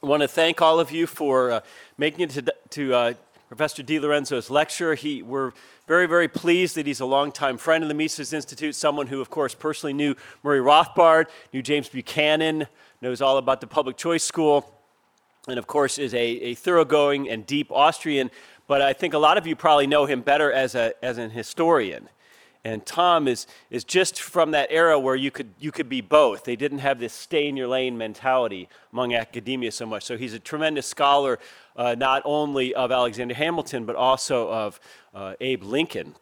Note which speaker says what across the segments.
Speaker 1: I want to thank all of you for uh, making it to, to uh, Professor DiLorenzo's lecture. He, we're very, very pleased that he's a longtime friend of the Mises Institute, someone who, of course, personally knew Murray Rothbard, knew James Buchanan, knows all about the public choice school, and, of course, is a, a thoroughgoing and deep Austrian. But I think a lot of you probably know him better as, a, as an historian. And Tom is, is just from that era where you could, you could be both. They didn't have this stay in your lane mentality among academia so much. So he's a tremendous scholar, uh, not only of Alexander Hamilton, but also of uh, Abe Lincoln,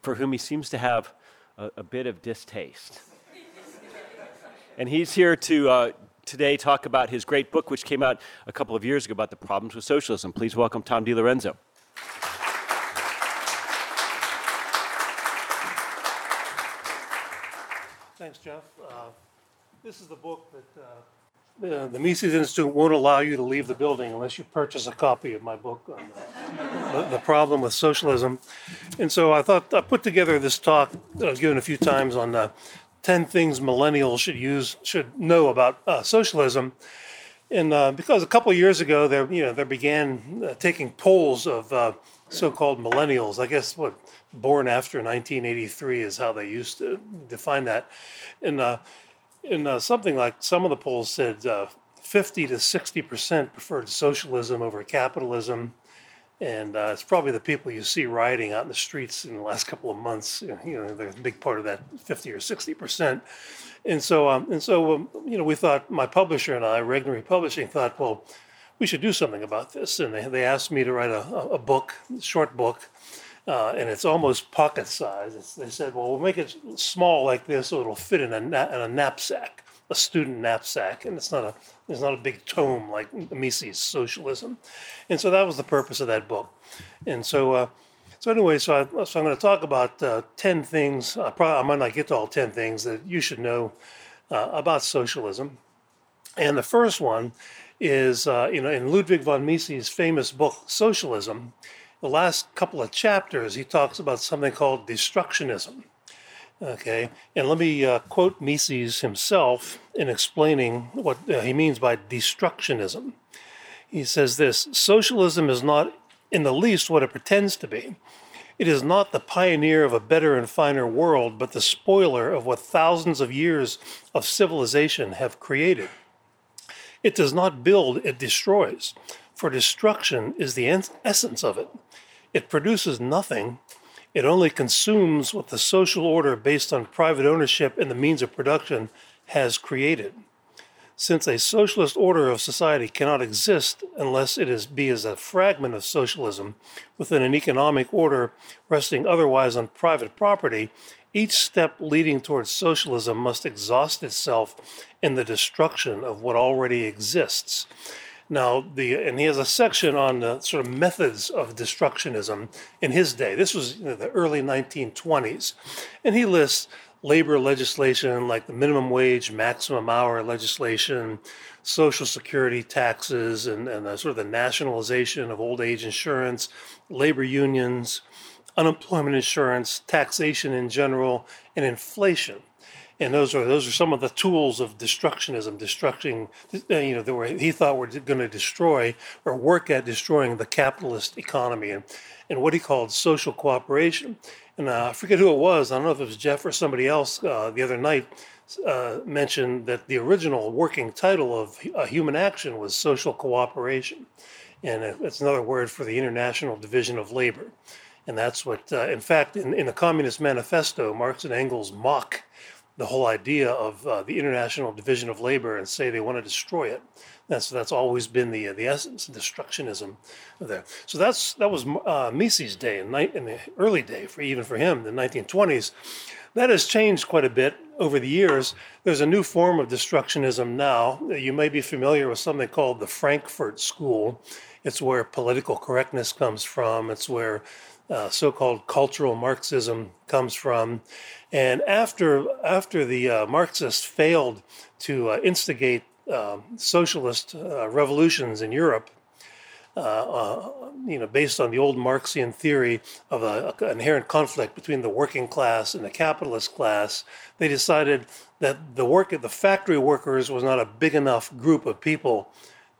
Speaker 1: for whom he seems to have a, a bit of distaste. and he's here to uh, today talk about his great book, which came out a couple of years ago about the problems with socialism. Please welcome Tom DiLorenzo.
Speaker 2: Thanks, Jeff. Uh, This is the book that uh, the the Mises Institute won't allow you to leave the building unless you purchase a copy of my book on the- the problem with socialism. And so I thought, I put together this talk that I was given a few times on uh, 10 things millennials should use, should know about uh, socialism. And uh, because a couple of years ago, there you know there began uh, taking polls of uh, so-called millennials. I guess what born after 1983 is how they used to define that. And uh, uh, something like some of the polls said uh, 50 to 60 percent preferred socialism over capitalism. And uh, it's probably the people you see rioting out in the streets in the last couple of months. You know, they're a big part of that 50 or 60 percent. And so, um, and so, um, you know, we thought my publisher and I, Regnery Publishing, thought, well, we should do something about this. And they, they asked me to write a, a book, a short book, uh, and it's almost pocket size. It's, they said, well, we'll make it small like this so it'll fit in a, na- in a knapsack, a student knapsack, and it's not a it's not a big tome like Mises Socialism. And so that was the purpose of that book. And so. Uh, so anyway, so, I, so I'm going to talk about uh, ten things. I, probably, I might not get to all ten things that you should know uh, about socialism. And the first one is, uh, you know, in Ludwig von Mises' famous book Socialism, the last couple of chapters he talks about something called destructionism. Okay, and let me uh, quote Mises himself in explaining what uh, he means by destructionism. He says this Socialism is not in the least what it pretends to be. It is not the pioneer of a better and finer world, but the spoiler of what thousands of years of civilization have created. It does not build, it destroys, for destruction is the en- essence of it. It produces nothing, it only consumes what the social order based on private ownership and the means of production has created. Since a socialist order of society cannot exist unless it is be as a fragment of socialism within an economic order resting otherwise on private property, each step leading towards socialism must exhaust itself in the destruction of what already exists. Now, the and he has a section on the sort of methods of destructionism in his day. This was you know, the early 1920s, and he lists labor legislation like the minimum wage, maximum hour legislation, social security taxes, and, and sort of the nationalization of old age insurance, labor unions, unemployment insurance, taxation in general, and inflation. And those are those are some of the tools of destructionism, destructing uh, you know that were, he thought were going to destroy or work at destroying the capitalist economy and and what he called social cooperation. And uh, I forget who it was. I don't know if it was Jeff or somebody else uh, the other night uh, mentioned that the original working title of uh, Human Action was social cooperation, and it's another word for the International Division of Labor. And that's what, uh, in fact, in, in the Communist Manifesto, Marx and Engels mock the whole idea of uh, the International Division of Labor and say they want to destroy it. That's that's always been the uh, the essence, of destructionism there. So that's that was uh, Mises' day in, ni- in the early day for even for him, the 1920s. That has changed quite a bit over the years. There's a new form of destructionism now. You may be familiar with something called the Frankfurt School. It's where political correctness comes from. It's where uh, so-called cultural Marxism comes from. And after after the uh, Marxists failed to uh, instigate um, socialist uh, revolutions in Europe, uh, uh, you know, based on the old Marxian theory of a, a, inherent conflict between the working class and the capitalist class, they decided that the work the factory workers was not a big enough group of people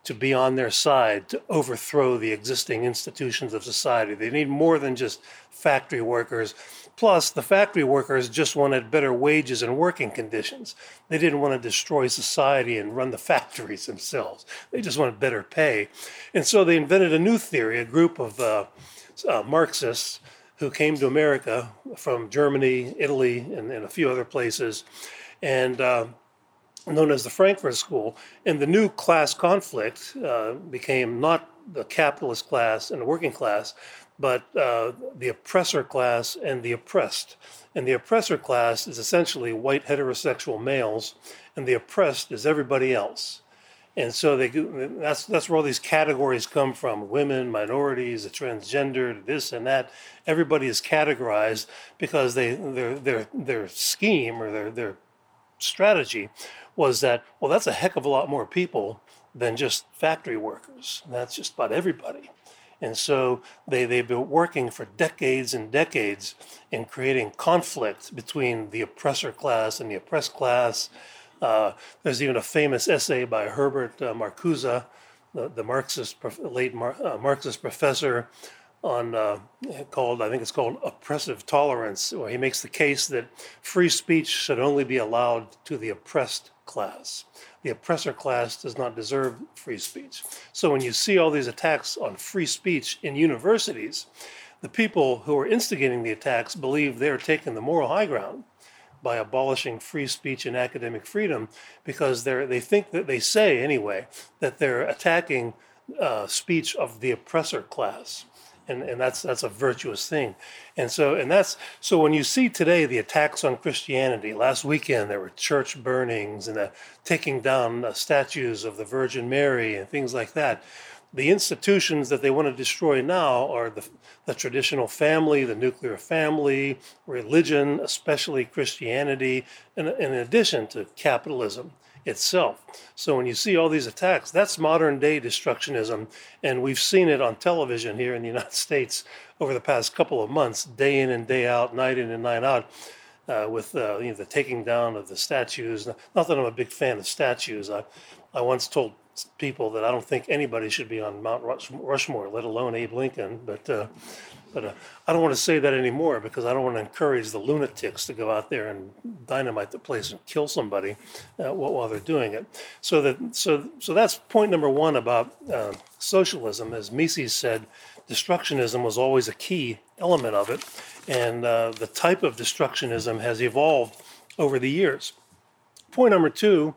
Speaker 2: to be on their side to overthrow the existing institutions of society. They need more than just factory workers. Plus, the factory workers just wanted better wages and working conditions. They didn't want to destroy society and run the factories themselves. They just wanted better pay. And so they invented a new theory, a group of uh, uh, Marxists who came to America from Germany, Italy, and, and a few other places. And uh, known as the Frankfurt School. And the new class conflict uh, became not the capitalist class and the working class, but uh, the oppressor class and the oppressed. And the oppressor class is essentially white heterosexual males, and the oppressed is everybody else. And so they that's that's where all these categories come from: women, minorities, the transgender, this and that. Everybody is categorized because they their their their scheme or their their strategy was that, well, that's a heck of a lot more people than just factory workers. That's just about everybody. And so they, they've been working for decades and decades in creating conflict between the oppressor class and the oppressed class. Uh, there's even a famous essay by Herbert uh, Marcuse, the, the Marxist, late Mar- uh, Marxist professor, on uh, called I think it's called oppressive tolerance, where he makes the case that free speech should only be allowed to the oppressed class. The oppressor class does not deserve free speech. So when you see all these attacks on free speech in universities, the people who are instigating the attacks believe they're taking the moral high ground by abolishing free speech and academic freedom because they they think that they say anyway that they're attacking uh, speech of the oppressor class and, and that's that's a virtuous thing. And so and that's so when you see today the attacks on Christianity, last weekend there were church burnings and the taking down uh, statues of the Virgin Mary and things like that. The institutions that they want to destroy now are the, the traditional family, the nuclear family, religion, especially Christianity, in, in addition to capitalism itself. So when you see all these attacks, that's modern day destructionism, and we've seen it on television here in the United States over the past couple of months, day in and day out, night in and night out. Uh, with uh, you know, the taking down of the statues. Not that I'm a big fan of statues. I, I once told people that I don't think anybody should be on Mount Rushmore, let alone Abe Lincoln. But uh, but uh, I don't want to say that anymore because I don't want to encourage the lunatics to go out there and dynamite the place and kill somebody uh, while they're doing it. So that so so that's point number one about uh, socialism. As Mises said, destructionism was always a key element of it, and uh, the type of destructionism has evolved over the years. Point number two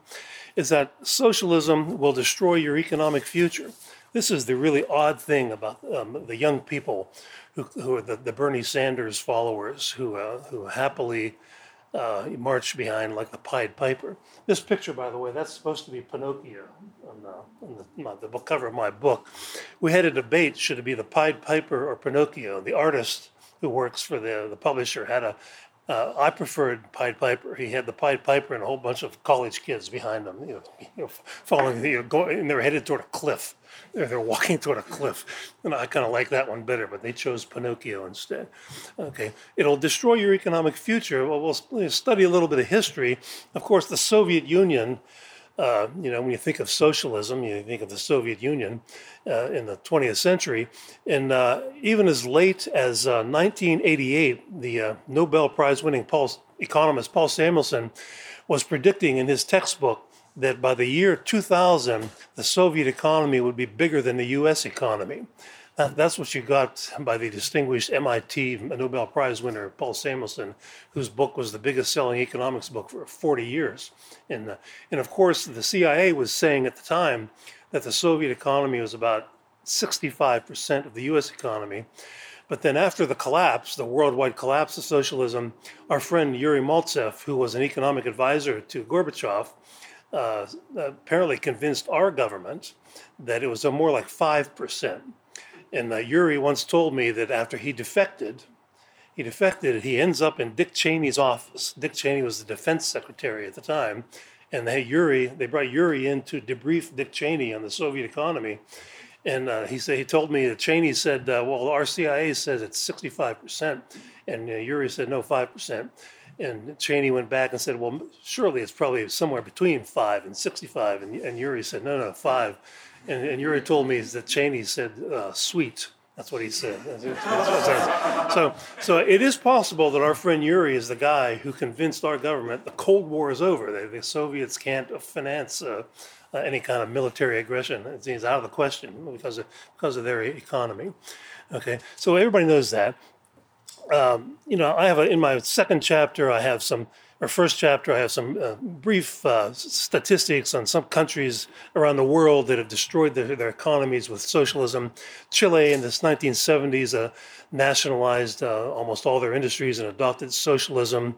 Speaker 2: is that socialism will destroy your economic future. This is the really odd thing about um, the young people who, who are the, the Bernie Sanders followers who, uh, who happily uh, march behind like the Pied Piper. This picture, by the way, that's supposed to be Pinocchio on, the, on the, my, the cover of my book. We had a debate should it be the Pied Piper or Pinocchio? The artist who works for the, the publisher had a uh, I preferred Pied Piper. He had the Pied Piper and a whole bunch of college kids behind them, you know, you know following, you know, going, and they were headed toward a cliff. They're, they're walking toward a cliff. And I kind of like that one better, but they chose Pinocchio instead. Okay, it'll destroy your economic future. Well, we'll study a little bit of history. Of course, the Soviet Union uh, you know, when you think of socialism, you think of the Soviet Union uh, in the 20th century. And uh, even as late as 1988, uh, the uh, Nobel Prize winning Paul, economist Paul Samuelson was predicting in his textbook that by the year 2000, the Soviet economy would be bigger than the US economy. That's what you got by the distinguished MIT Nobel Prize winner Paul Samuelson, whose book was the biggest selling economics book for 40 years. And, uh, and of course, the CIA was saying at the time that the Soviet economy was about 65% of the US economy. But then after the collapse, the worldwide collapse of socialism, our friend Yuri Maltsev, who was an economic advisor to Gorbachev, uh, apparently convinced our government that it was a more like 5%. And uh, Yuri once told me that after he defected, he defected, he ends up in Dick Cheney's office. Dick Cheney was the defense secretary at the time. And they, Yuri, they brought Yuri in to debrief Dick Cheney on the Soviet economy. And uh, he said he told me that Cheney said, uh, "Well, our CIA says it's 65 percent," and uh, Yuri said, "No, five percent." And Cheney went back and said, "Well, surely it's probably somewhere between five and 65." And, and Yuri said, "No, no, five." And, and Yuri told me that Cheney said uh, sweet. That's what he said. So, so it is possible that our friend Yuri is the guy who convinced our government the Cold War is over. The, the Soviets can't finance uh, uh, any kind of military aggression. It's out of the question because of, because of their economy. Okay, so everybody knows that. Um, you know, I have a, in my second chapter, I have some our first chapter, I have some uh, brief uh, statistics on some countries around the world that have destroyed their, their economies with socialism. Chile in the 1970s uh, nationalized uh, almost all their industries and adopted socialism,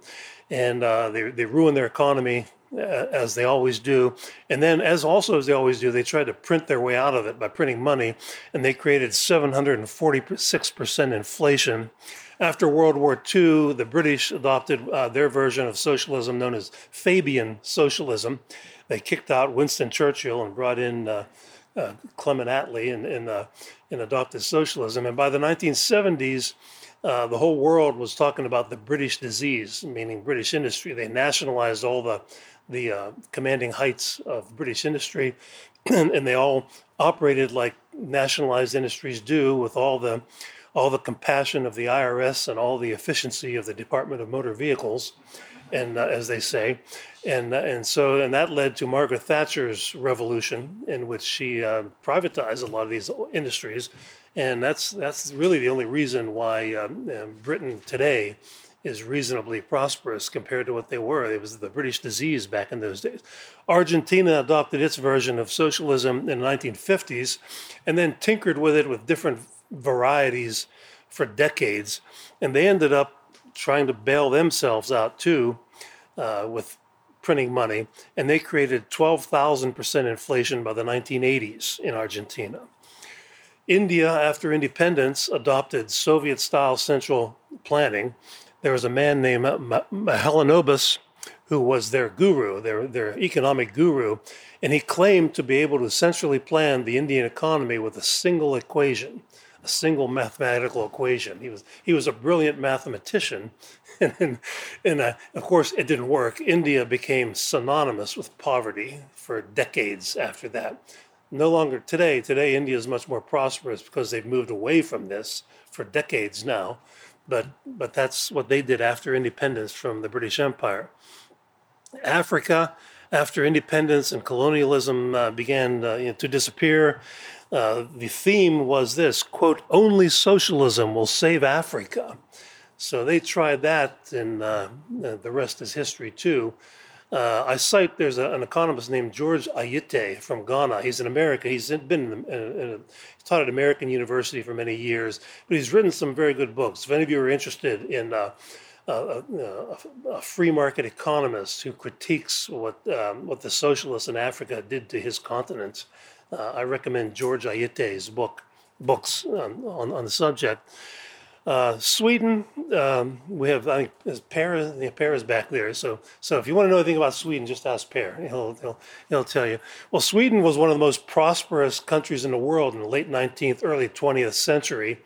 Speaker 2: and uh, they, they ruined their economy as they always do. And then, as also as they always do, they tried to print their way out of it by printing money, and they created 746% inflation. After World War II, the British adopted uh, their version of socialism known as Fabian socialism. They kicked out Winston Churchill and brought in uh, uh, Clement Attlee and, and, uh, and, adopted socialism. And by the 1970s, uh, the whole world was talking about the British disease, meaning British industry. They nationalized all the the uh, commanding heights of British industry, and, and, they all operated like nationalized industries do, with all the all the compassion of the IRS and all the efficiency of the Department of Motor Vehicles, and uh, as they say, and uh, and so and that led to Margaret Thatcher's revolution, in which she uh, privatized a lot of these industries, and that's that's really the only reason why um, um, Britain today is reasonably prosperous compared to what they were. It was the British disease back in those days. Argentina adopted its version of socialism in the 1950s and then tinkered with it with different varieties for decades, and they ended up trying to bail themselves out too uh, with printing money, and they created 12,000% inflation by the 1980s in Argentina. India, after independence, adopted Soviet style central planning. There was a man named Mahalanobis who was their guru, their, their economic guru, and he claimed to be able to centrally plan the Indian economy with a single equation a single mathematical equation. He was he was a brilliant mathematician, and and, and uh, of course it didn't work. India became synonymous with poverty for decades after that. No longer today. Today India is much more prosperous because they've moved away from this for decades now. But but that's what they did after independence from the British Empire. Africa, after independence and colonialism uh, began uh, you know, to disappear, uh, the theme was this quote, only socialism will save Africa. So they tried that, and uh, the rest is history too. Uh, I cite there's a, an economist named George Ayittey from Ghana. He's in America. He's been in, in, in, taught at American University for many years, but he's written some very good books. If any of you are interested in uh, a, a, a, free market economist who critiques what um, what the socialists in Africa did to his continent, uh, I recommend George Ayittey's book, books on, on, on the subject. Uh, Sweden, um, we have I think Per. Per is back there. So, so if you want to know anything about Sweden, just ask Per. He'll, he'll he'll tell you. Well, Sweden was one of the most prosperous countries in the world in the late 19th, early 20th century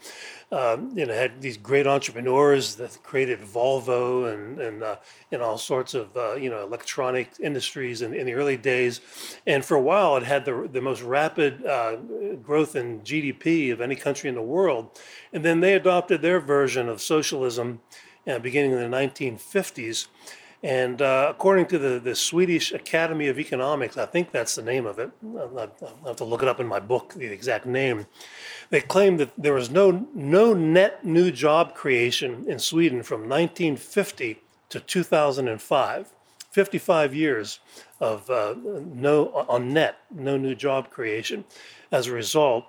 Speaker 2: um, you know, had these great entrepreneurs that created Volvo and and uh, and all sorts of uh, you know electronic industries in, in the early days, and for a while it had the the most rapid uh, growth in GDP of any country in the world, and then they adopted their version of socialism, uh, beginning in the 1950s. And uh, according to the, the Swedish Academy of Economics, I think that's the name of it. I'll have to look it up in my book, the exact name. They claim that there was no, no net new job creation in Sweden from 1950 to 2005. 55 years of uh, no on net, no new job creation as a result.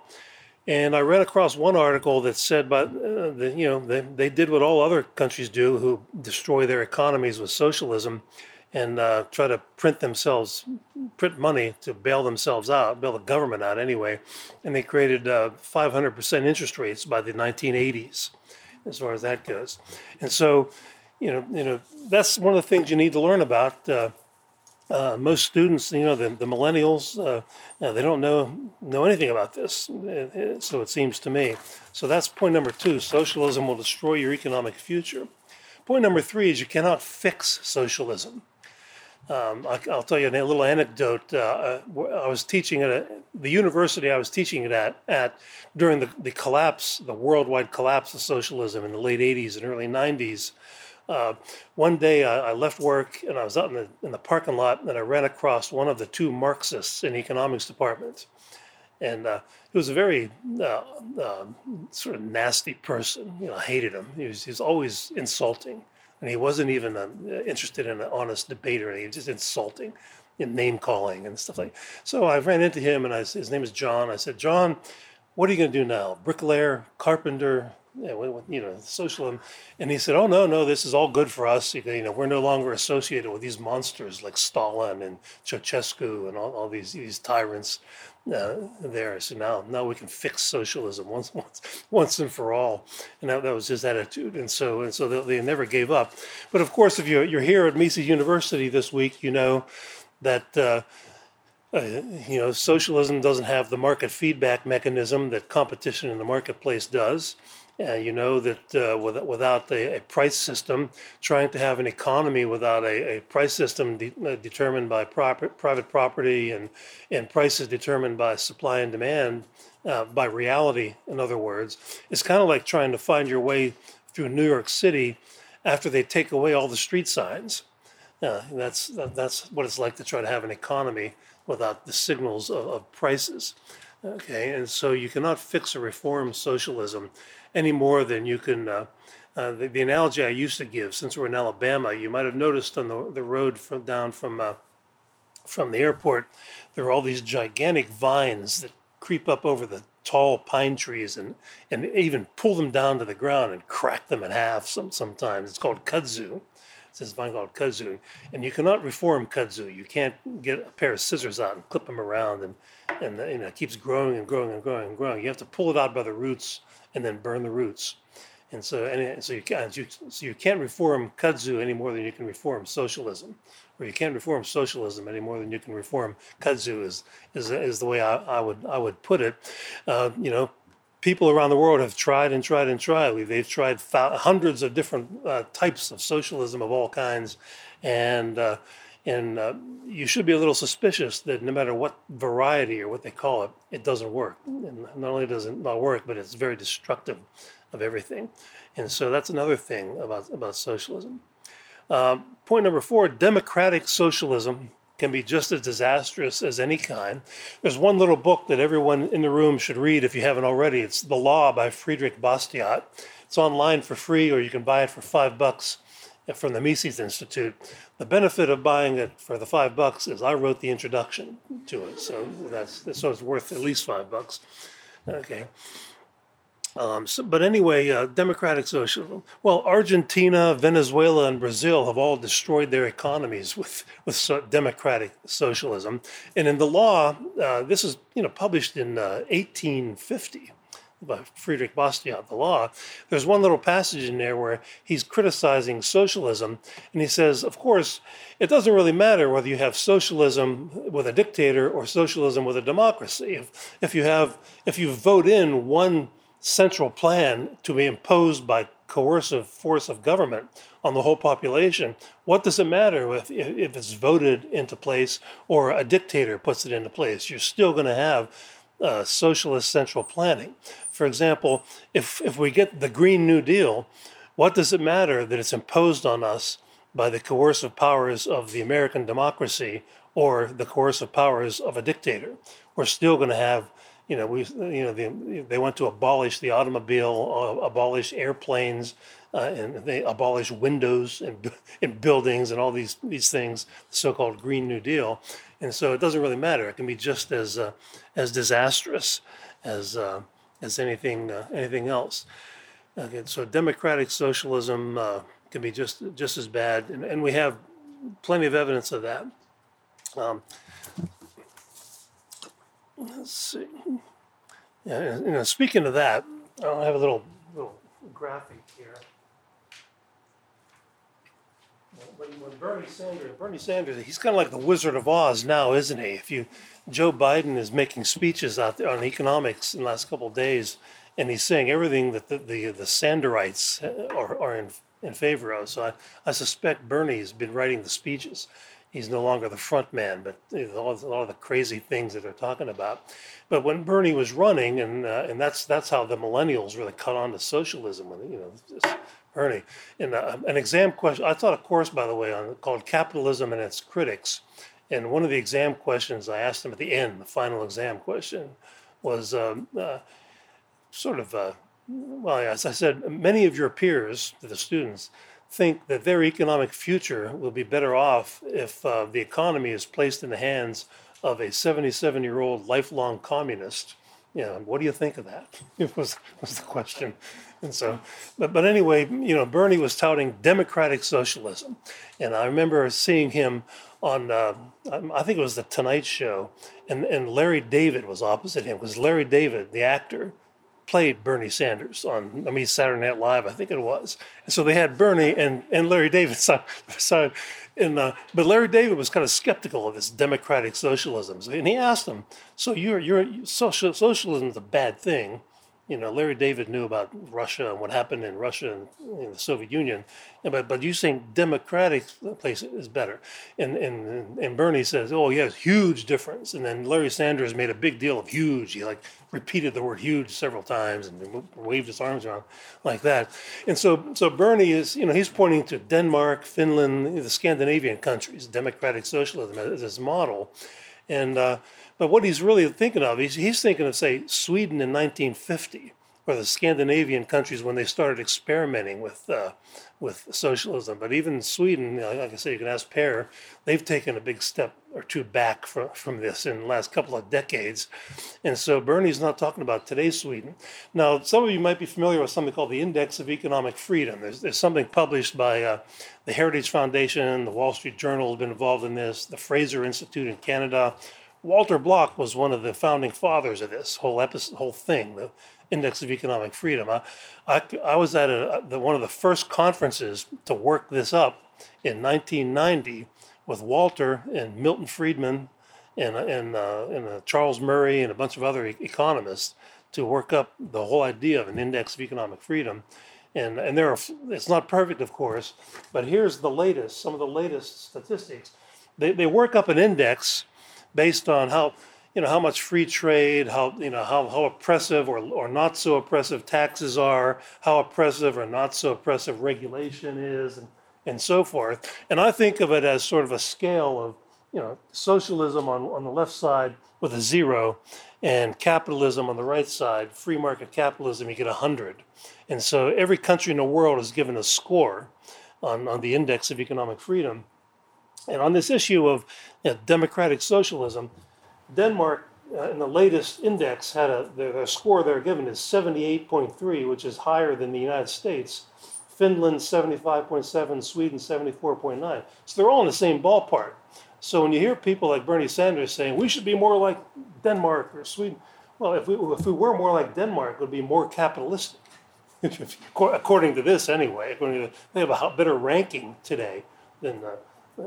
Speaker 2: And I read across one article that said, but uh, you know, they, they did what all other countries do who destroy their economies with socialism and uh, try to print themselves, print money to bail themselves out, bail the government out anyway. And they created uh, 500% interest rates by the 1980s, as far as that goes. And so, you know, you know, that's one of the things you need to learn about. Uh, uh, most students, you know, the, the millennials, uh, uh they don't know know anything about this. So it seems to me. So that's point number two. Socialism will destroy your economic future. Point number three is you cannot fix socialism. Um, I, will tell you a little anecdote. Uh, I was teaching at a, the university I was teaching it at, at during the, the collapse, the worldwide collapse of socialism in the late 80s and early 90s. Uh, one day I, I, left work and I was out in the, in the parking lot and I ran across one of the two Marxists in economics department. And uh, he was a very uh, uh, sort of nasty person. You know, I hated him. He was, he was always insulting. And he wasn't even uh, interested in an honest debate or anything. He was just insulting and name calling and stuff like That. So I ran into him and I, his name is John. I said, John, what are you going to do now? Bricklayer, carpenter, you know, socialism. And he said, oh, no, no, this is all good for us. You know, we're no longer associated with these monsters like Stalin and Ceausescu and all, all these, these tyrants uh, there. So now, now we can fix socialism once, once, once and for all. And that, that was his attitude. And so, and so they, they never gave up. But of course, if you're, you're here at Mises University this week, you know that, uh, uh, you know, socialism doesn't have the market feedback mechanism that competition in the marketplace does. Uh, you know that uh, with, without a, a, price system, trying to have an economy without a, a price system de- uh, determined by proper, private property and, and prices determined by supply and demand, uh, by reality, in other words, it's kind of like trying to find your way through New York City after they take away all the street signs. Uh, that's, that, that's what it's like to try to have an economy without the signals of, of prices. Okay, and so you cannot fix or reform socialism any more than you can. Uh, uh, the, the, analogy I used to give, since we're in Alabama, you might have noticed on the, the road from down from uh, from the airport, there are all these gigantic vines that creep up over the tall pine trees and, and even pull them down to the ground and crack them in half some, sometimes. It's called kudzu. It's this vine called kudzu. And you cannot reform kudzu. You can't get a pair of scissors out and clip them around and, and you know, it keeps growing and growing and growing and growing. You have to pull it out by the roots and then burn the roots. And so, and so you can't, you, so you can't reform kudzu any more than you can reform socialism, or you can't reform socialism any more than you can reform kudzu. Is is, is the way I, I would I would put it. Uh, you know, people around the world have tried and tried and tried. They've tried hundreds of different uh, types of socialism of all kinds, and uh, and uh, you should be a little suspicious that no matter what variety or what they call it, it doesn't work. And not only does it not work, but it's very destructive of everything. And so that's another thing about, about socialism. Um, point number four democratic socialism can be just as disastrous as any kind. There's one little book that everyone in the room should read if you haven't already. It's The Law by Frédéric Bastiat. It's online for free, or you can buy it for five bucks from the Mises Institute. The benefit of buying it for the five bucks is I wrote the introduction to it, so that's so it's worth at least five bucks. Okay. Um, so, but anyway, uh, democratic socialism. Well, Argentina, Venezuela, and Brazil have all destroyed their economies with with so democratic socialism. And in the law, uh, this is you know published in uh, 1850 by Frédéric Bastiat, the law, there's one little passage in there where he's criticizing socialism. And he says, of course, it doesn't really matter whether you have socialism with a dictator or socialism with a democracy. If, if, you, have, if you vote in one central plan to be imposed by coercive force of government on the whole population, what does it matter if, if it's voted into place or a dictator puts it into place? You're still going to have uh, socialist central planning. For example, if, if we get the Green New Deal, what does it matter that it's imposed on us by the coercive powers of the American democracy or the coercive powers of a dictator? We're still going to have, you know, we, you know, the, they want to abolish the automobile, uh, abolish airplanes, uh, and they abolish windows and, in buildings and all these these things, the so-called Green New Deal. And so it doesn't really matter. It can be just as uh, as disastrous as uh, as anything uh, anything else. Okay, so democratic socialism uh, can be just just as bad, and, and we have plenty of evidence of that. Um, let's see. Yeah, you know, speaking of that, I have a little little graphic here. When, Bernie Sanders, Bernie Sanders, he's kind of like the Wizard of Oz now, isn't he? If you, Joe Biden is making speeches out there on economics in the last couple of days, and he's saying everything that the the, the Sanderites are, are in in favor of. So I, I suspect Bernie's been writing the speeches. he's no longer the front man, but know, all, all the crazy things that they're talking about. But when Bernie was running, and uh, and that's that's how the millennials really cut on to socialism. When you know, just Bernie. And uh, an exam question. I taught a course, by the way, on called "Capitalism and Its Critics." And one of the exam questions I asked them at the end, the final exam question, was um, uh, sort of, uh, well, as I said, many of your peers, the students, think that their economic future will be better off if uh, the economy is placed in the hands of a 77 year old lifelong communist. You know, what do you think of that? It was, was the question. And so, but, but anyway, you know, Bernie was touting democratic socialism. And I remember seeing him on, uh, I think it was the Tonight Show, and, and Larry David was opposite him because Larry David, the actor, played Bernie Sanders on, I mean, Saturday Night Live, I think it was. And so they had Bernie and, and Larry David side. side, And, uh, but Larry David was kind of skeptical of this democratic socialism. And he asked him, so you're, you're social, socialism is a bad thing you know, Larry David knew about Russia and what happened in Russia and in the Soviet Union, but but you think democratic place is better, and and and Bernie says, oh yes, huge difference, and then Larry Sanders made a big deal of huge. He like repeated the word huge several times and waved his arms around like that, and so so Bernie is you know he's pointing to Denmark, Finland, the Scandinavian countries, democratic socialism as his model, and. Uh, but what he's really thinking of, he's, he's thinking of, say, Sweden in 1950, or the Scandinavian countries when they started experimenting with uh, with socialism. But even Sweden, like I say, you can ask Per, they've taken a big step or two back from, from this in the last couple of decades. And so Bernie's not talking about today's Sweden. Now, some of you might be familiar with something called the Index of Economic Freedom. There's, there's something published by uh, the Heritage Foundation, the Wall Street Journal has been involved in this, the Fraser Institute in Canada, Walter Block was one of the founding fathers of this whole episode, whole thing, the Index of Economic Freedom. I, I, I was at a, the, one of the first conferences to work this up in 1990 with Walter and Milton Friedman and, and, uh, and uh, Charles Murray and a bunch of other e- economists to work up the whole idea of an index of economic freedom. And, and there are, it's not perfect, of course, but here's the latest, some of the latest statistics. They, they work up an index based on how you know how much free trade, how you know how, how oppressive or, or not so oppressive taxes are, how oppressive or not so oppressive regulation is, and, and so forth. And I think of it as sort of a scale of you know socialism on, on the left side with a zero, and capitalism on the right side, free market capitalism, you get a hundred. And so every country in the world is given a score on, on the index of economic freedom. And on this issue of you know, democratic socialism, Denmark uh, in the latest index had a their, their score they're given is 78.3, which is higher than the United States. Finland 75.7, Sweden 74.9. So they're all in the same ballpark. So when you hear people like Bernie Sanders saying we should be more like Denmark or Sweden, well, if we, if we were more like Denmark, it would be more capitalistic. according to this, anyway, according to, they have a better ranking today than uh,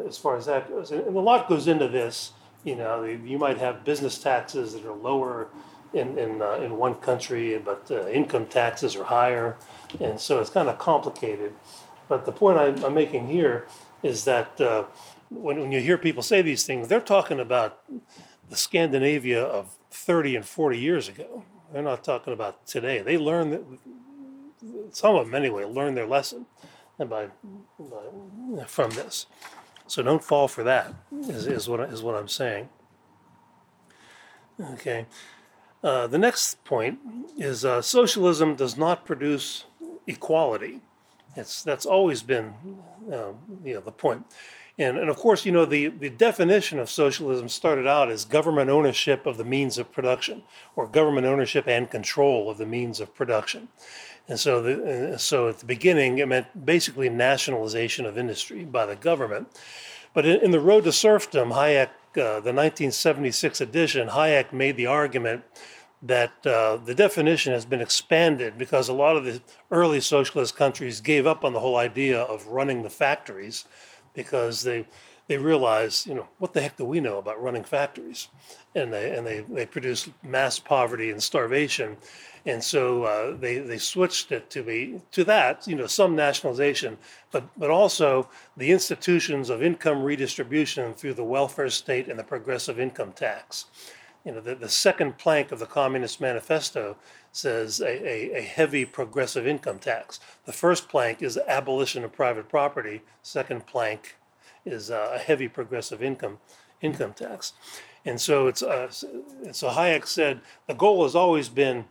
Speaker 2: as far as that goes. And a lot goes into this. You know, you might have business taxes that are lower in in, uh, in one country, but uh, income taxes are higher, and so it's kind of complicated. But the point I'm, I'm making here is that uh, when, when you hear people say these things, they're talking about the Scandinavia of 30 and 40 years ago. They're not talking about today. They learned that, some of them anyway, learned their lesson by, by from this. So don't fall for that. Is, is what is what I'm saying. Okay. Uh, the next point is uh, socialism does not produce equality. It's that's always been uh, you know the point. And, and of course, you know, the, the definition of socialism started out as government ownership of the means of production, or government ownership and control of the means of production. And so, the, so at the beginning, it meant basically nationalization of industry by the government. But in, in The Road to Serfdom, Hayek, uh, the 1976 edition, Hayek made the argument that uh, the definition has been expanded because a lot of the early socialist countries gave up on the whole idea of running the factories because they they realized, you know, what the heck do we know about running factories? And they and they, they produce mass poverty and starvation, and so uh, they they switched it to be to that, you know, some nationalization, but but also the institutions of income redistribution through the welfare state and the progressive income tax. You know, the, the second plank of the Communist Manifesto says a, a, a heavy progressive income tax. The first plank is abolition of private property. Second plank is uh, a heavy progressive income income tax. And so it's uh, so Hayek said the goal has always been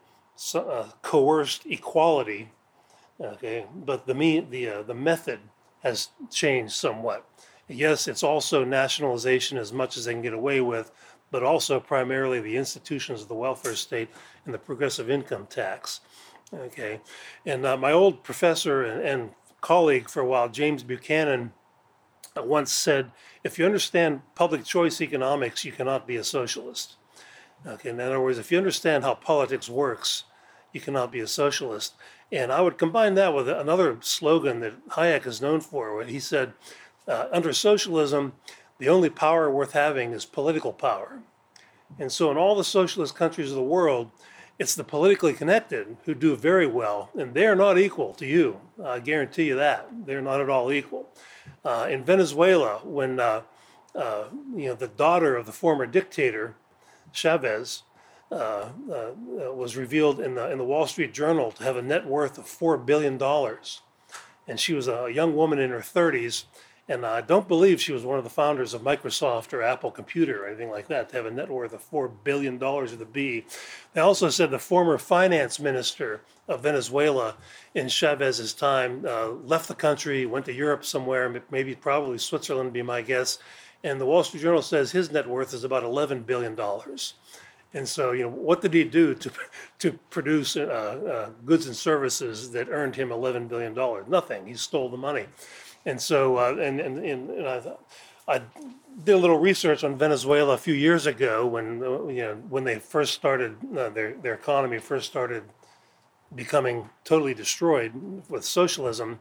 Speaker 2: uh, coerced equality, okay, but the me, the uh, the method has changed somewhat. Yes, it's also nationalization as much as they can get away with, but also primarily the institutions of the welfare state and the progressive income tax. Okay, and uh, my old professor and, and colleague for a while, James Buchanan, once said, if you understand public choice economics, you cannot be a socialist. Okay, in other words, if you understand how politics works, you cannot be a socialist. And I would combine that with another slogan that Hayek is known for, where he said, uh, under socialism, the only power worth having is political power. And so, in all the socialist countries of the world, it's the politically connected who do very well, and they're not equal to you. I guarantee you that. They're not at all equal. Uh, in Venezuela, when uh, uh, you know the daughter of the former dictator Chavez uh, uh, was revealed in the in the Wall Street Journal to have a net worth of four billion dollars, and she was a young woman in her 30s, and I don't believe she was one of the founders of Microsoft or Apple Computer or anything like that to have a net worth of $4 billion with a B. They also said the former finance minister of Venezuela in Chavez's time uh, left the country, went to Europe somewhere, maybe probably Switzerland, be my guess. And the Wall Street Journal says his net worth is about $11 billion. And so, you know, what did he do to to produce uh, uh, goods and services that earned him eleven billion dollars? Nothing. He stole the money. And so, uh, and, and, and I, I did a little research on Venezuela a few years ago when, uh, you know, when they first started, uh, their, their economy first started becoming totally destroyed with socialism.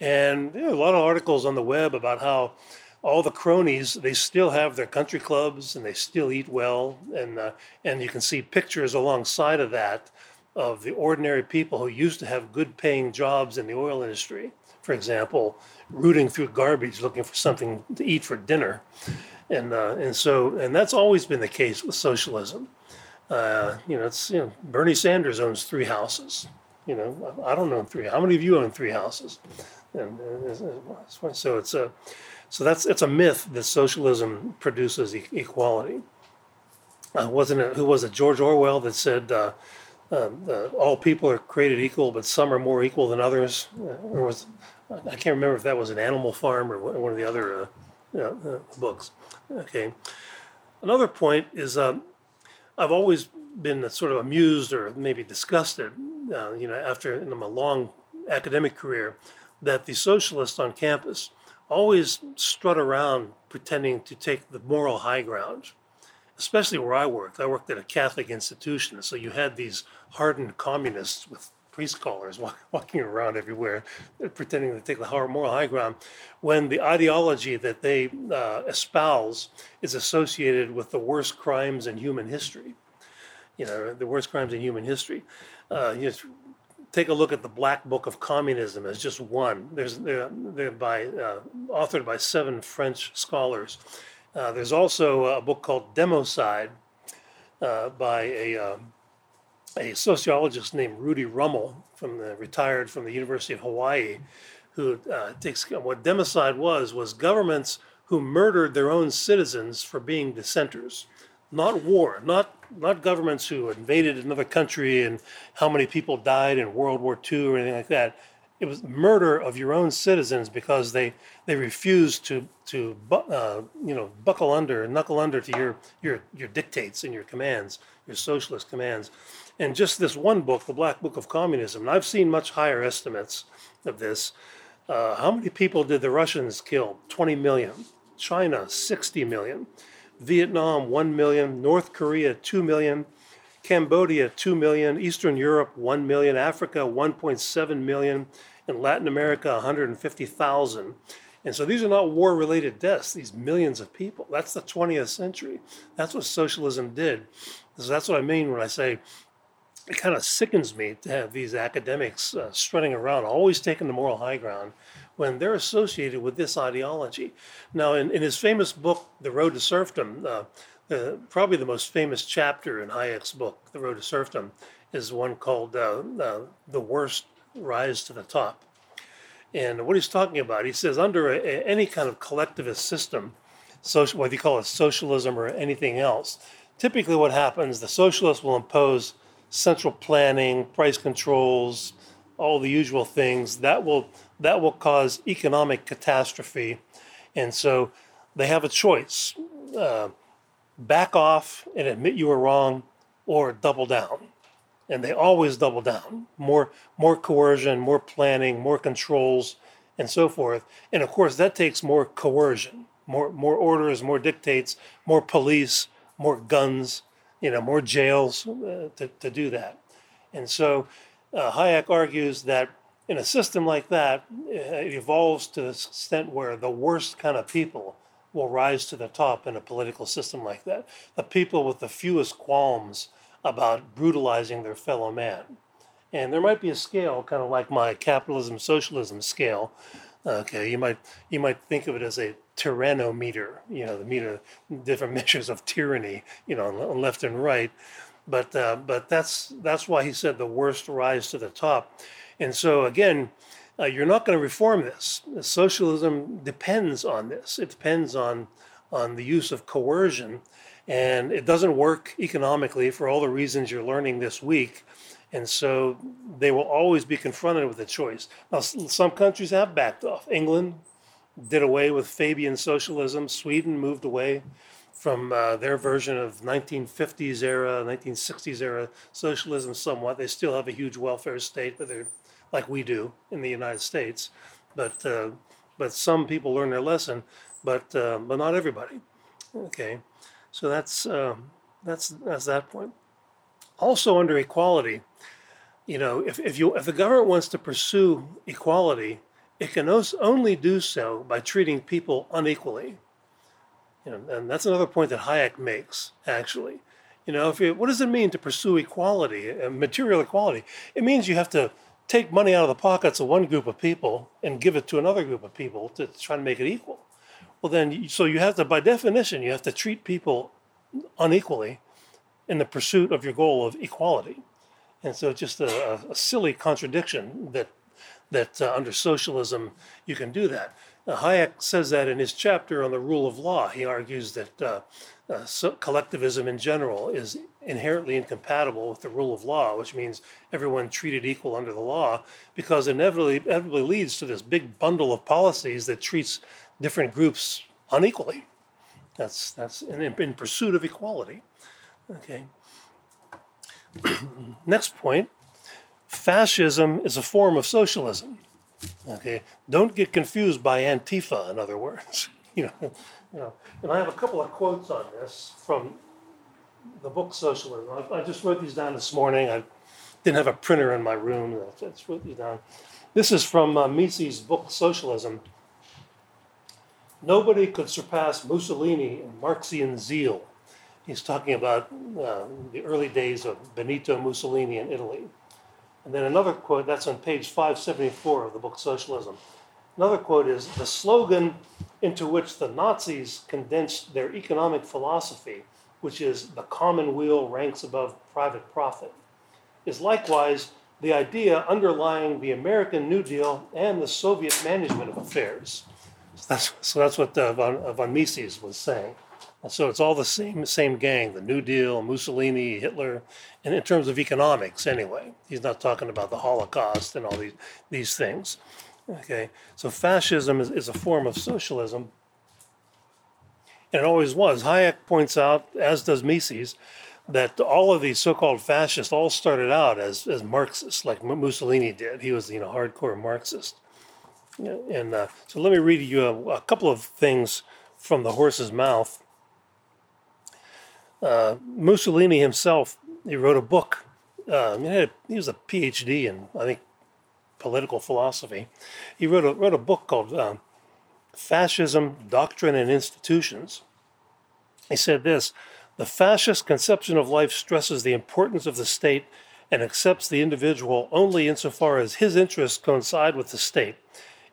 Speaker 2: And you know, a lot of articles on the web about how all the cronies they still have their country clubs and they still eat well and uh, and you can see pictures alongside of that of the ordinary people who used to have good paying jobs in the oil industry for example rooting through garbage looking for something to eat for dinner. And, uh, and so, and that's always been the case with socialism. Uh, you know, it's, you know, Bernie Sanders owns three houses. You know, I don't own three. How many of you own three houses? And, uh, so it's a, so that's it's a myth that socialism produces e- equality. Uh, wasn't it? Who was it? George Orwell that said uh, uh, all people are created equal, but some are more equal than others. Uh, or was I can't remember if that was an Animal Farm or one of the other uh, uh, books. Okay. Another point is um, I've always been sort of amused or maybe disgusted, you know, after in my long academic career, that the socialists on campus always strut around pretending to take the moral high ground especially where I worked. I worked at a Catholic institution, so you had these hardened communists with priest collars walking around everywhere, pretending to take the moral high ground, when the ideology that they uh, espouse is associated with the worst crimes in human history. You know, the worst crimes in human history. Uh, you just take a look at the Black Book of Communism as just one. There's they're, they're by uh, authored by seven French scholars. Uh, there's also a book called Democide uh, by a um, a sociologist named Rudy Rummel from the retired from the University of Hawaii, who uh, takes what democide was was governments who murdered their own citizens for being dissenters, not war, not not governments who invaded another country and how many people died in World War II or anything like that. It was murder of your own citizens because they they refused to to uh, you know buckle under, knuckle under to your your your dictates and your commands, your socialist commands. And just this one book, the Black Book of Communism, and I've seen much higher estimates of this. Uh, how many people did the Russians kill? 20 million. China, 60 million. Vietnam, 1 million. North Korea, 2 million. Cambodia, 2 million. Eastern Europe, 1 million. Africa, 1.7 million. and Latin America, 150,000. And so these are not war related deaths, these millions of people. That's the 20th century. That's what socialism did. So that's what I mean when I say it kind of sickens me to have these academics uh, strutting around, always taking the moral high ground when they're associated with this ideology. Now, in, in his famous book, The Road to Serfdom, uh, uh, probably the most famous chapter in Hayek's book, The Road to Serfdom, is one called uh, uh, The Worst Rise to the Top. And what he's talking about, he says, under a, a, any kind of collectivist system, social, whether you call it socialism or anything else, typically what happens, the socialists will impose central planning, price controls, all the usual things that will that will cause economic catastrophe, and so they have a choice: uh, back off and admit you were wrong, or double down. And they always double down: more more coercion, more planning, more controls, and so forth. And of course, that takes more coercion, more more orders, more dictates, more police, more guns, you know, more jails uh, to, to do that. And so uh, Hayek argues that in a system like that, it evolves to the extent where the worst kind of people will rise to the top in a political system like that. The people with the fewest qualms about brutalizing their fellow man. And there might be a scale, kind of like my capitalism socialism scale. Okay, you might you might think of it as a tyrannometer, you know, the meter, different measures of tyranny, you know, on left and right. But uh, but that's that's why he said the worst rise to the top. And so again, uh, you're not going to reform this. Socialism depends on this. It depends on on the use of coercion, and it doesn't work economically for all the reasons you're learning this week. And so they will always be confronted with a choice. Now, some countries have backed off. England did away with Fabian socialism. Sweden moved away from uh, their version of 1950s era, 1960s era socialism somewhat. They still have a huge welfare state, but they're like we do in the United States. But uh, but some people learn their lesson, but uh, but not everybody. Okay, so that's uh, that's that's that point. Also, under equality, you know, if, if you if the government wants to pursue equality, it can only do so by treating people unequally. You know, and that's another point that Hayek makes, actually. You know, if you, what does it mean to pursue equality, uh, material equality? It means you have to take money out of the pockets of one group of people and give it to another group of people to try to make it equal. Well, then, so you have to, by definition, you have to treat people unequally in the pursuit of your goal of equality. And so it's just a, a silly contradiction that that uh, under socialism you can do that. Uh, Hayek says that in his chapter on the rule of law. He argues that uh, uh, so collectivism in general is inherently incompatible with the rule of law, which means everyone treated equal under the law, because inevitably, inevitably leads to this big bundle of policies that treats different groups unequally. That's that's in, in pursuit of equality. Okay. Next point fascism is a form of socialism. Okay, don't get confused by Antifa. In other words, you know, you know. And I have a couple of quotes on this from the book Socialism. I, I just wrote these down this morning. I didn't have a printer in my room. I just wrote these down. This is from uh, Mises' book Socialism. Nobody could surpass Mussolini in Marxian zeal. He's talking about uh, the early days of Benito Mussolini in Italy. And then another quote, that's on page 574 of the book Socialism. Another quote is The slogan into which the Nazis condensed their economic philosophy, which is the common weal ranks above private profit, is likewise the idea underlying the American New Deal and the Soviet management of affairs. So that's, so that's what uh, von, von Mises was saying. So it's all the same same gang, the New Deal, Mussolini, Hitler, and in terms of economics anyway. He's not talking about the Holocaust and all these these things. Okay, so fascism is, is a form of socialism, and always was. Hayek points out, as does Mises, that all of these so-called fascists all started out as, as Marxists, like Mussolini did. He was, you know, hardcore Marxist. And uh, so let me read you a, a couple of things from the horse's mouth uh, Mussolini himself, he wrote a book. Uh, he, a, he, was a PhD in, I think, political philosophy. He wrote a, wrote a book called um, Fascism, Doctrine, and Institutions, he said this The fascist conception of life stresses the importance of the state and accepts the individual only insofar as his interests coincide with the state.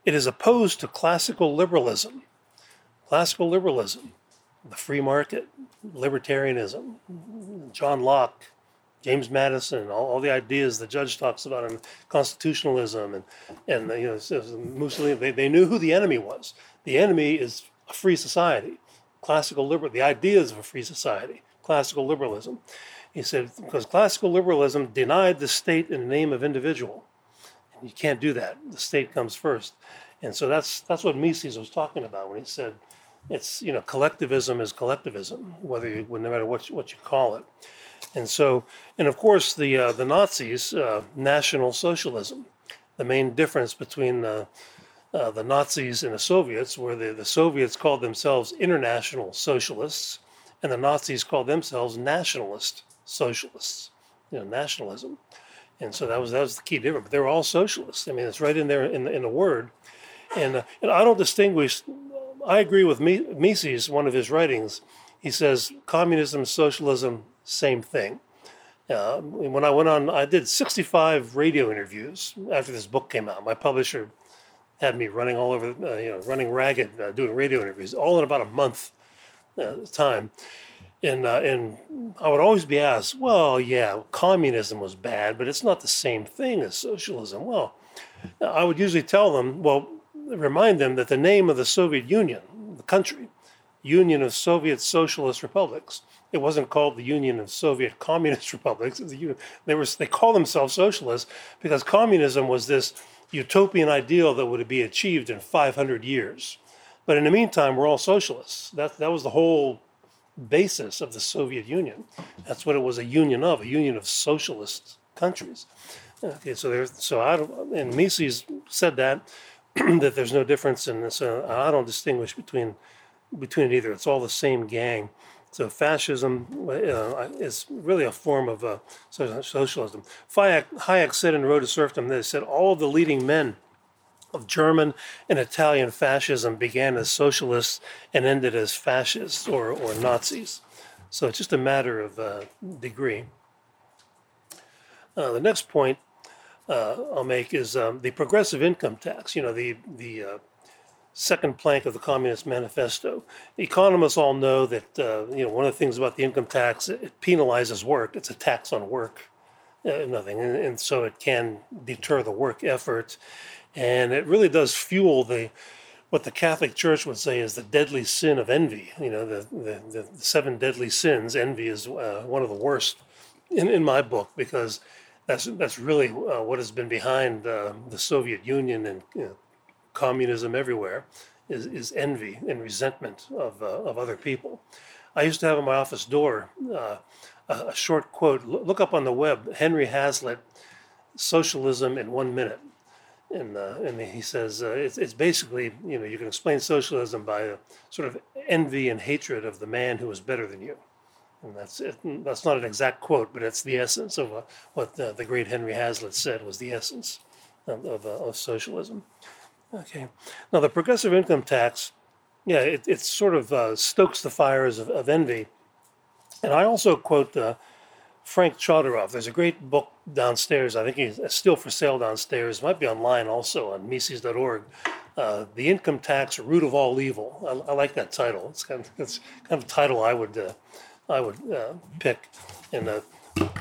Speaker 2: It is opposed to classical liberalism. Classical liberalism, the free market, libertarianism, John Locke, James Madison, all, all the ideas the judge talks about in constitutionalism and, and you know, Mussolini, they, they knew who the enemy was. The enemy is a free society, classical liberal, the ideas of a free society, classical liberalism. He said, because classical liberalism denied the state in the name of individual. And you can't do that. The state comes first. And so that's that's what Mises was talking about when he said it's you know collectivism is collectivism, whether you, no matter what what you call it. And so, and of course, the uh, the Nazis, uh, National Socialism, the main difference between the uh, the Nazis and the Soviets, where the, the Soviets called themselves international socialists, and the Nazis called themselves nationalist socialists, you know, nationalism. And so that was that was the key difference. But they were all socialists. I mean, it's right in there in the, in the word. And uh, and I don't distinguish. I agree with Mises, one of his writings. He says communism, socialism, same thing. Uh, when I went on, I did 65 radio interviews after this book came out. My publisher had me running all over, uh, you know, running ragged, uh, doing radio interviews, all in about a month uh, time and uh, and I would always be asked, well, yeah, communism was bad, but it's not the same thing as socialism. Well, I would usually tell them, well, remind them that the name of the Soviet Union, the country, Union of Soviet Socialist Republics, it wasn't called the Union of Soviet Communist Republics. They were they call themselves socialists because communism was this utopian ideal that would be achieved in 500 years. But in the meantime, we're all socialists. That that was the whole basis of the Soviet Union. That's what it was a union of, a union of socialist countries. Okay, so there's so I don't, and Mises said that that there's no difference in this. Uh, I don't distinguish between between either. It's all the same gang. So fascism uh, is really a form of uh, socialism. Hayek, Hayek said in Road to Serfdom, they said all of the leading men of German and Italian fascism began as socialists and ended as fascists or, or Nazis. So it's just a matter of uh, degree. Uh, the next point uh, I'll make is um, the progressive income tax. You know, the the uh, second plank of the Communist Manifesto. Economists all know that uh, you know one of the things about the income tax it penalizes work. It's a tax on work, uh, nothing, and, and so it can deter the work effort and it really does fuel the what the Catholic Church would say is the deadly sin of envy. You know, the the, the seven deadly sins. Envy is uh, one of the worst in, in my book because that's that's really uh, what has been behind uh, the Soviet Union and you know, communism everywhere is, is envy and resentment of uh, of other people. I used to have on my office door uh, a, short quote. Look up on the web, Henry Hazlitt, "Socialism in One Minute." and uh, and he says uh, it's it's basically you know you can explain socialism by a sort of envy and hatred of the man who is better than you, and that's it. That's not an exact quote, but it's the essence of uh, what the, the, great Henry Hazlitt said was the essence of of, uh, of, socialism. Okay, now the progressive income tax, yeah, it it sort of uh, stokes the fires of, of envy, and I also quote uh, Frank Chodorov. There's a great book downstairs. I think he's still for sale downstairs. It might be online also on Mises.org. Uh, the income tax root of all evil. I, I, like that title. It's kind of it's kind of a title I would uh, I would uh, pick. And uh,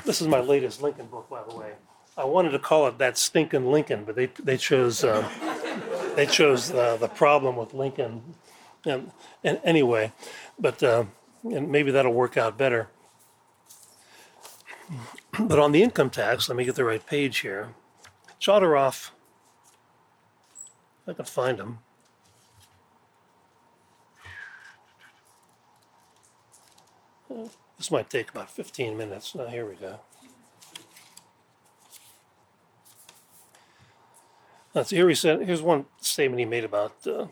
Speaker 2: this is my latest Lincoln book, by the way. I wanted to call it that stinking Lincoln, but they they chose uh, they chose uh, the problem with Lincoln. And, and anyway, but and maybe that'll work out better. But on the income tax, let me get the right page here. Chodorov, if I can find him. This might take about 15 minutes. Now, here we go. That's here he said. Here's one statement he made about uh,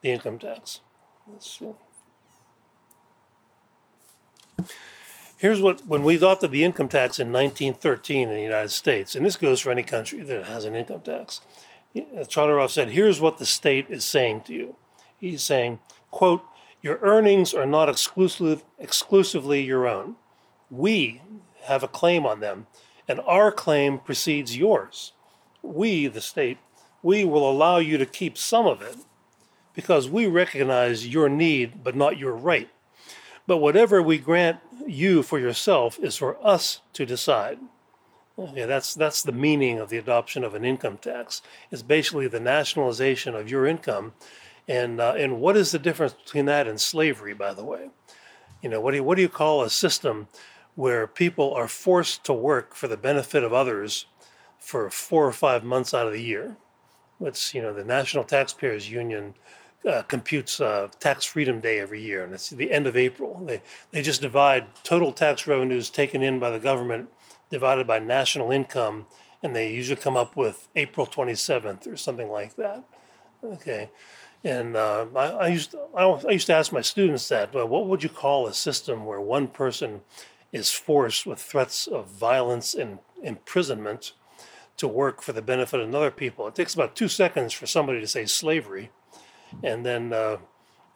Speaker 2: the income tax. Let's see. Here's what when we adopted the income tax in 1913 in the United States, and this goes for any country that has an income tax. Chodorov said, here's what the state is saying to you. He's saying, quote, your earnings are not exclusive, exclusively your own. We have a claim on them, and our claim precedes yours. We, the state, we will allow you to keep some of it because we recognize your need but not your right. But whatever we grant you for yourself is for us to decide. Okay, that's that's the meaning of the adoption of an income tax. It's basically the nationalization of your income, and uh, and what is the difference between that and slavery? By the way, you know what do you, what do you call a system where people are forced to work for the benefit of others for four or five months out of the year? It's you know the National Taxpayers Union uh, computes uh, Tax Freedom Day every year, and it's the end of April. They they just divide total tax revenues taken in by the government divided by national income, and they usually come up with April 27th or something like that. Okay. And uh, I, I, used to, I, used to ask my students that, well, what would you call a system where one person is forced with threats of violence and imprisonment to work for the benefit of other people? It takes about two seconds for somebody to say slavery, and then uh,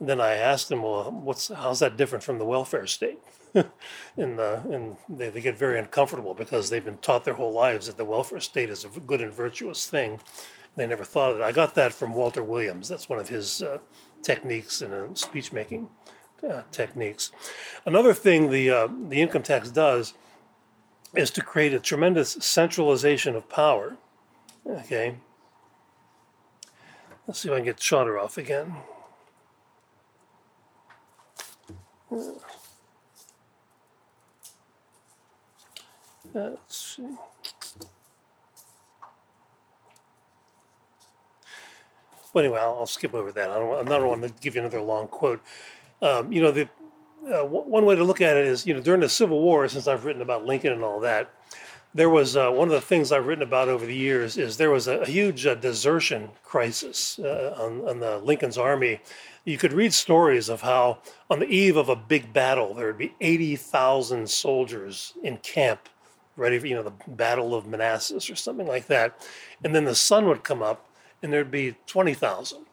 Speaker 2: then I asked them, well, what's how's that different from the welfare state? and uh, and they, they get very uncomfortable because they've been taught their whole lives that the welfare state is a good and virtuous thing. They never thought of it. I got that from Walter Williams. That's one of his uh, techniques in uh, speech making uh, techniques. Another thing the uh, the income tax does is to create a tremendous centralization of power. Okay. Let's see if I can get Chodorov again. Let's see. Well, anyway, I'll, I'll skip over that. I don't, I'm not want to give you another long quote. Um, you know, the uh, one way to look at it is, you know, during the Civil War, since I've written about Lincoln and all that, there was uh, one of the things I've written about over the years is there was a, a huge uh, desertion crisis uh, on, on the Lincoln's army. You could read stories of how, on the eve of a big battle, there would be 80,000 soldiers in camp ready for you know the Battle of Manassas or something like that, and then the sun would come up and there'd be twenty thousand.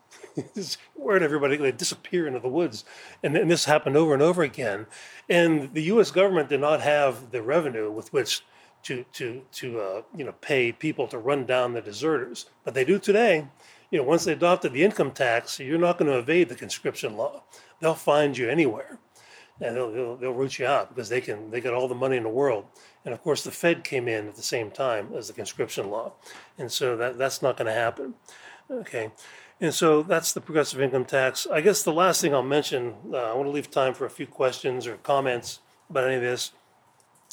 Speaker 2: Where'd everybody they disappear into the woods? And, and this happened over and over again. And the U.S. government did not have the revenue with which to to to uh, you know pay people to run down the deserters, but they do today. You know, once they adopted the income tax, you're not going to evade the conscription law. They'll find you anywhere, and they'll, they'll, they'll root you out because they can they got all the money in the world. And of course, the Fed came in at the same time as the conscription law. And so that, that's not going to happen. Okay. And so that's the progressive income tax. I guess the last thing I'll mention, uh, I want to leave time for a few questions or comments about any of this,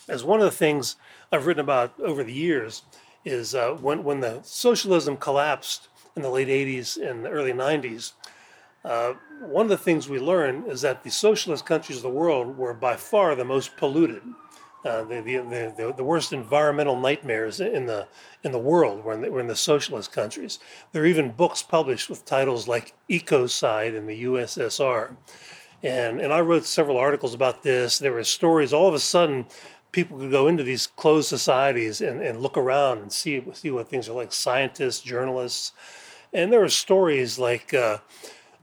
Speaker 2: as one of the things I've written about over the years is uh, when, when the socialism collapsed in the late 80s and the early 90s, uh, one of the things we learned is that the socialist countries of the world were by far the most polluted. Uh, the, the, the, the, worst environmental nightmares in the, in the world were in the, were in the socialist countries. There are even books published with titles like Ecocide in the USSR. And, and I wrote several articles about this. There were stories, all of a sudden, people could go into these closed societies and, and look around and see, see what things are like scientists, journalists. And there were stories like, uh,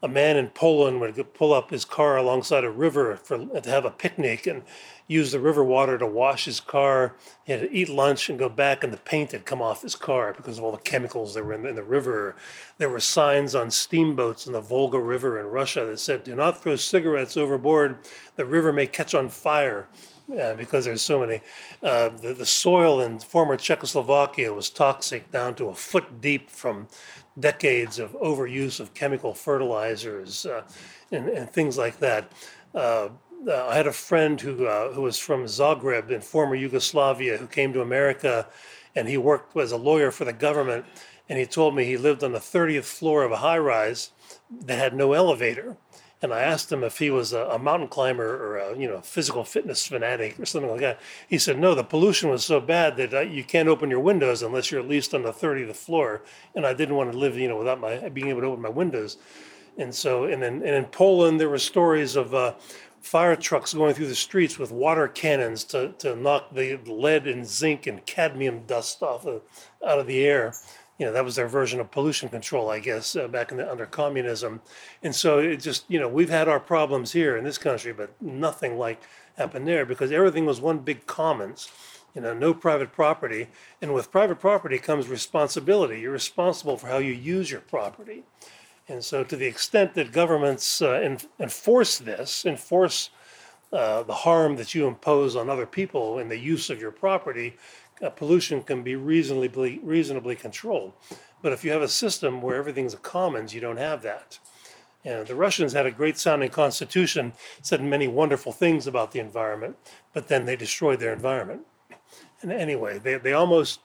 Speaker 2: a man in Poland would pull up his car alongside a river for, to have a picnic and use the river water to wash his car. He had to eat lunch and go back, and the paint had come off his car because of all the chemicals that were in the, in the river. There were signs on steamboats in the Volga River in Russia that said, Do not throw cigarettes overboard. The river may catch on fire. Uh, because there's so many. Uh, the, the soil in former Czechoslovakia was toxic down to a foot deep from decades of overuse of chemical fertilizers uh, and, and, things like that. Uh, I had a friend who uh, who was from Zagreb in former Yugoslavia who came to America, and he worked as a lawyer for the government. And he told me he lived on the 30th floor of a high rise that had no elevator. And I asked him if he was a, a mountain climber or a you know physical fitness fanatic or something like that. He said no, the pollution was so bad that uh, you can't open your windows unless you're at least on the 30th floor. And I didn't want to live you know without my being able to open my windows. And so, and in, and in Poland, there were stories of uh, fire trucks going through the streets with water cannons to, to knock the lead and zinc and cadmium dust off of, out of the air you know that was their version of pollution control, I guess, uh, back in the, under communism. And so it just you know we've had our problems here in this country, but nothing like happened there because everything was one big commons. You know, no private property, and with private property comes responsibility. You're responsible for how you use your property. And so, to the extent that governments uh, en- enforce this, enforce uh, the harm that you impose on other people in the use of your property, uh, pollution can be reasonably reasonably controlled. But if you have a system where everything's a commons, you don't have that. And the Russians had a great sounding constitution, said many wonderful things about the environment, but then they destroyed their environment. And anyway, they, they almost,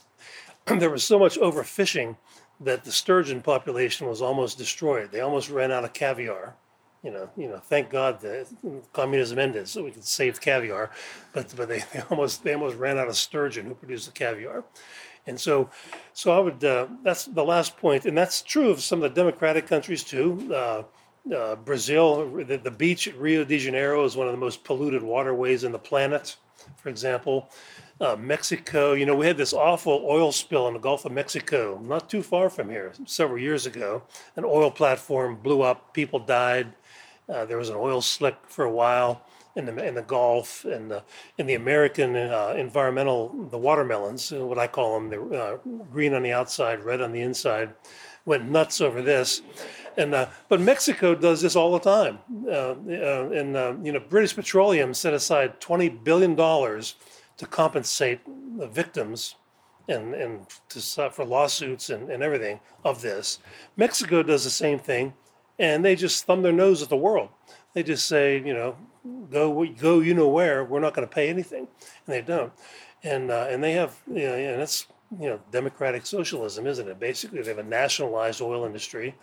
Speaker 2: there was so much overfishing that the sturgeon population was almost destroyed. They almost ran out of caviar. You know, you know. Thank God that communism ended, so we could save caviar. But but they, they almost they almost ran out of sturgeon who produced the caviar. And so, so I would. Uh, that's the last point, and that's true of some of the democratic countries too. Uh, uh, Brazil, the, the beach at Rio de Janeiro is one of the most polluted waterways in the planet, for example. Uh, Mexico, you know, we had this awful oil spill in the Gulf of Mexico, not too far from here, several years ago. An oil platform blew up, people died. Uh, there was an oil slick for a while in the in the Gulf and the, in the American uh, environmental the watermelons, uh, what I call them, the uh, green on the outside, red on the inside, went nuts over this. And uh, but Mexico does this all the time. Uh, uh, and you know, British Petroleum set aside twenty billion dollars to compensate the victims and, and to, suffer lawsuits and, and everything of this. Mexico does the same thing, and they just thumb their nose at the world. They just say, you know, go go you know where. We're not going to pay anything, and they don't. And uh, and they have you know, and it's you know democratic socialism, isn't it? Basically, they have a nationalized oil industry,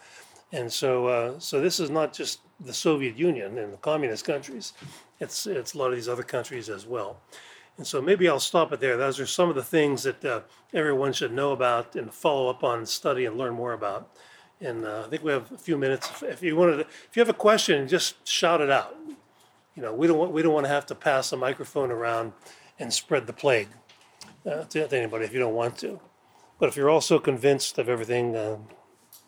Speaker 2: and so uh, so this is not just the Soviet Union and the communist countries. It's it's a lot of these other countries as well. And so maybe I'll stop it there. Those are some of the things that uh, everyone should know about and follow up on, study, and learn more about. And uh, I think we have a few minutes. If you wanted, to, if you have a question, just shout it out. You know, we don't want we don't want to have to pass a microphone around and spread the plague uh, to, anybody if you don't want to. But if you're also convinced of everything, uh,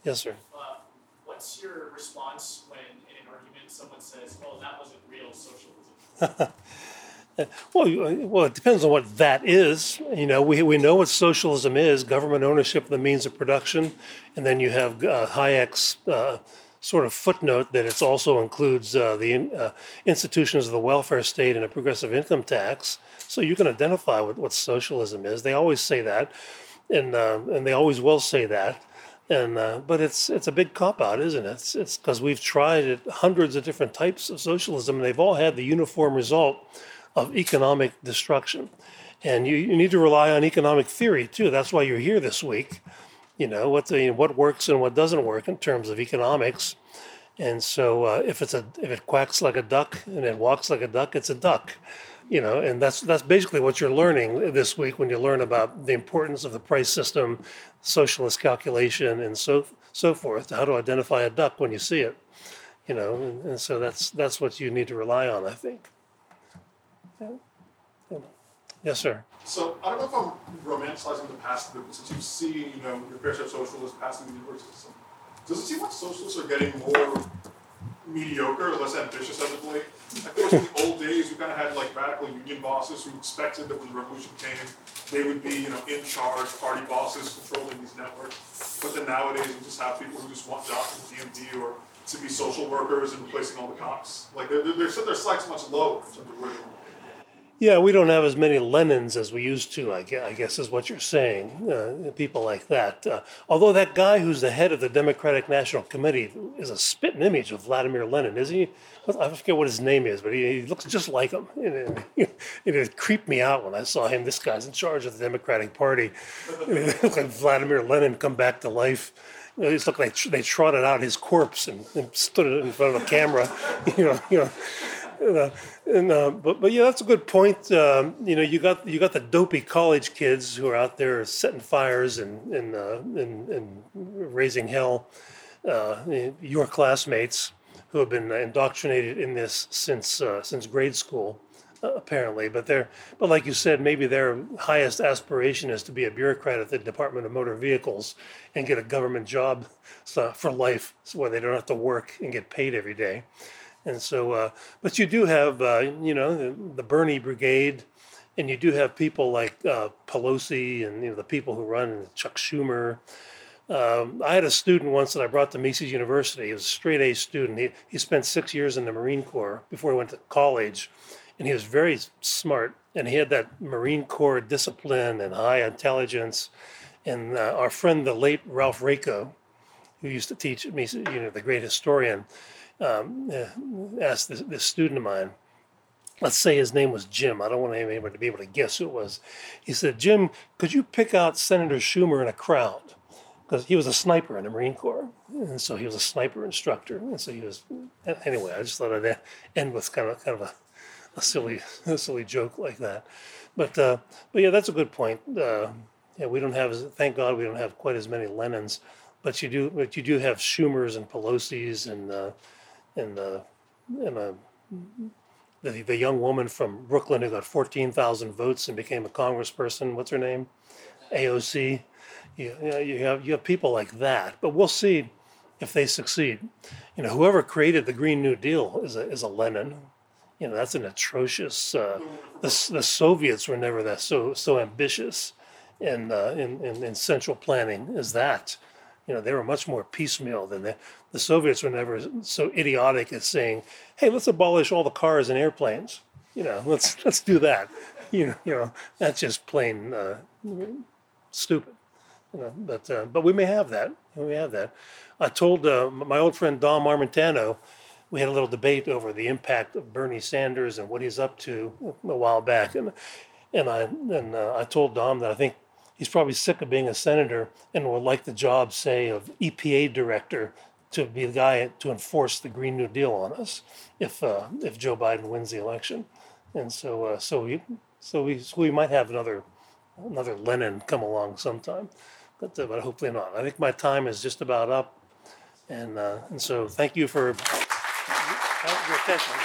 Speaker 2: yes, sir.
Speaker 3: Uh, what's your response when in an argument someone says, "Oh, that wasn't real socialism"?
Speaker 2: Well, well, it depends on what that is. You know, we, we know what socialism is: government ownership of the means of production, and then you have uh, Hayek's uh, sort of footnote that it also includes uh, the uh, institutions of the welfare state and a progressive income tax. So you can identify with what socialism is. They always say that, and uh, and they always will say that. And uh, but it's it's a big cop out, isn't it? It's because we've tried it, hundreds of different types of socialism, and they've all had the uniform result of economic destruction. And you, you need to rely on economic theory too. That's why you're here this week. You know what the, what works and what doesn't work in terms of economics. And so uh, if it's a if it quacks like a duck and it walks like a duck, it's a duck. You know, and that's that's basically what you're learning this week when you learn about the importance of the price system, socialist calculation, and so so forth. How to identify a duck when you see it. You know, and, and so that's that's what you need to rely on, I think. Yes, sir.
Speaker 4: So I don't know if I'm romanticizing the past, but since you've seen, you know, your fair share of socialists passing the university system, does it seem like socialists are getting more mediocre or less ambitious as of late? I feel like in the old days, you kind of had like radical union bosses who expected that when the revolution came, they would be, you know, in charge, party bosses controlling these networks. But then nowadays, you just have people who just want jobs in DMV or to be social workers and replacing all the cops. Like they're, they're, they're, their sights much lower in terms of where they
Speaker 2: yeah, we don't have as many Lenins as we used to, I guess, is what you're saying. Uh, people like that. Uh, although that guy who's the head of the Democratic National Committee is a spitting image of Vladimir Lenin, isn't he? I forget what his name is, but he, he looks just like him. And, and, it creeped me out when I saw him. This guy's in charge of the Democratic Party. Like Vladimir Lenin come back to life. You know, it looked like they trotted out his corpse and, and stood it in front of a camera. You know, you know uh, and, uh, but but yeah, that's a good point. Um, you know, you got you got the dopey college kids who are out there setting fires and and uh, and, and, raising hell. Uh, your classmates who have been indoctrinated in this since uh, since grade school. apparently. But they're, but like you said, maybe their highest aspiration is to be a bureaucrat at the Department of Motor Vehicles and get a government job for life, so where they don't have to work and get paid every day. And so, uh, but you do have, uh, you know, the, Bernie Brigade, and you do have people like uh, Pelosi and you know the people who run Chuck Schumer. Um, I had a student once that I brought to Mises University. He was a straight A student. He, he spent six years in the Marine Corps before he went to college, and he was very smart. And he had that Marine Corps discipline and high intelligence. And uh, our friend, the late Ralph Raico, who used to teach at Mises, you know, the great historian, um, uh, asked this, this student of mine, let's say his name was Jim. I don't want anybody to be able to guess who it was. He said, Jim, could you pick out Senator Schumer in a crowd? Because he was a sniper in the Marine Corps. And so he was a sniper instructor. And so he was, anyway, I just thought I'd end with kind of, kind of a, a silly, a silly joke like that. But, uh, but yeah, that's a good point. Uh, yeah, we don't have, thank God we don't have quite as many Lenins, but you do, but you do have Schumers and Pelosi's and, uh, and, and, uh, the, the young woman from Brooklyn who got 14,000 votes and became a congressperson. What's her name? AOC. You, you, know, you, have, you have people like that, but we'll see if they succeed. You know, whoever created the Green New Deal is a, is a Lenin. You know, that's an atrocious. Uh, the, the Soviets were never that so so ambitious in, uh, in, in in central planning as that. You know, they were much more piecemeal than the, the Soviets were never so idiotic as saying, "Hey, let's abolish all the cars and airplanes." You know, let's let's do that. You know, you know that's just plain uh, stupid. You know, but uh, but we may have that. We have that. I told uh, my old friend Dom Armentano, we had a little debate over the impact of Bernie Sanders and what he's up to a while back, and and I and uh, I told Dom that I think he's probably sick of being a senator and would like the job, say, of EPA director to be the guy to enforce the Green New Deal on us if uh, if Joe Biden wins the election. And so uh, so we so we so we might have another another Lenin come along sometime, but uh, but hopefully not. I think my time is just about up, and uh, and so thank you for your attention.